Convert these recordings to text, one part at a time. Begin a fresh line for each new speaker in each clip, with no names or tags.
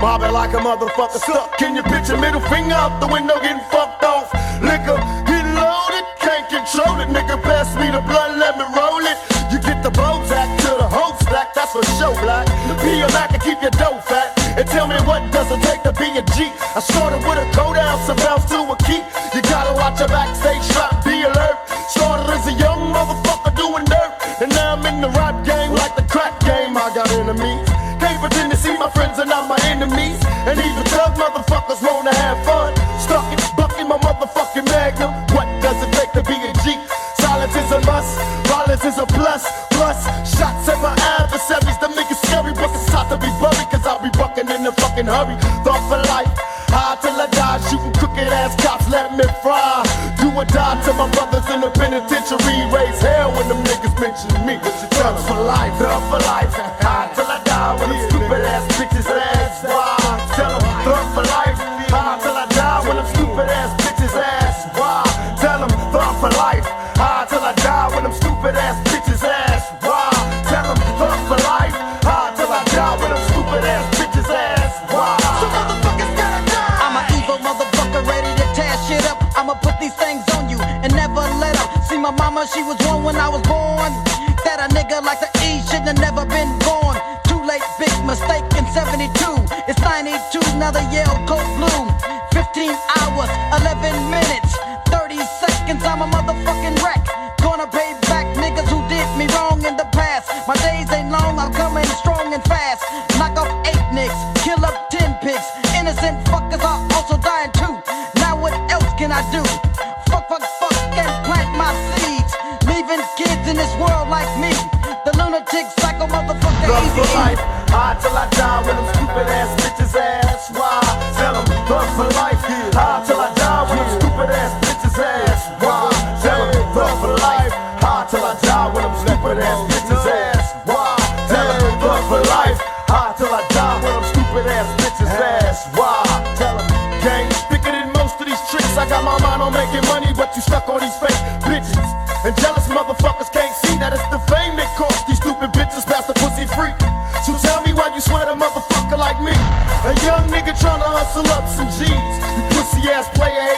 Bobbing like a motherfucker stuck. Can you pitch picture middle finger out the window getting fucked off? Liquor, get loaded, can't control it. Nigga, pass me the blood, let me roll it. You get the Bozak to the whole stack, that's for show black. Be a back and keep your dough fat. And tell me what does it take to be a G? I started with a coat ounce and bounce to a key. You gotta watch your back, backstage strap, be alert. Started as a young motherfucker doing dirt. And now I'm in the rap game fucking hurry. Thought for life. High till I die, shooting crooked ass cops, let me fry. Do or die to my brothers in the penitentiary. Raise hell when them niggas mention me. Thug for life, thug for life.
Mama, she was one when I was born. That a nigga like the E shouldn't have never been born. Too late, big mistake in 72. It's 92, now the Yale coat blue. 15 hours, 11 minutes, 30 seconds. I'm a motherfucking wreck. Gonna pay back niggas who did me wrong in the past. My days ain't long, I'm coming strong and fast. Knock off eight nicks, kill up 10 pigs. Innocent fuckers are also dying too. Now what else can I do?
Stupid ass bitches ask why. Tell them thug for life, high till I die when them stupid ass bitches ask why. Tell them gang thicker than most of these tricks. I got my mind on making money, but you stuck on these fake bitches. And jealous motherfuckers can't see that it's the fame that cost these stupid bitches past pussy free. So tell me why you sweat a motherfucker like me. A young nigga tryna hustle up some G's. You pussy ass player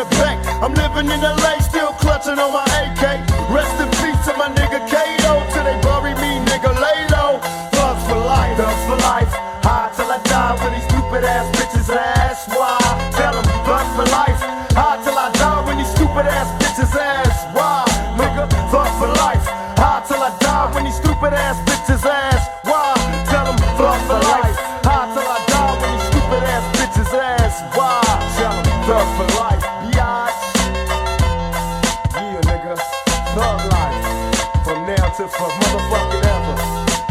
the back. I'm living in LA, still clutching on my AK. Rest in peace to my nigga Kato, till they bury me, nigga lay low. Thugs for life, thugs for life. High till I die when these stupid ass bitches ask why. Tell them thugs for life. High till I die when these stupid ass bitches ask why. Nigga, thugs for life. High till I die when these stupid ass bitches ask why. Tell them thugs for life. High till I die when these stupid ass bitches ask why. Thug for life, biatch. Yeah, nigga, thug life. From now to for motherfucking ever.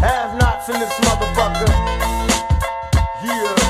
Have nots in this motherfucker. Yeah.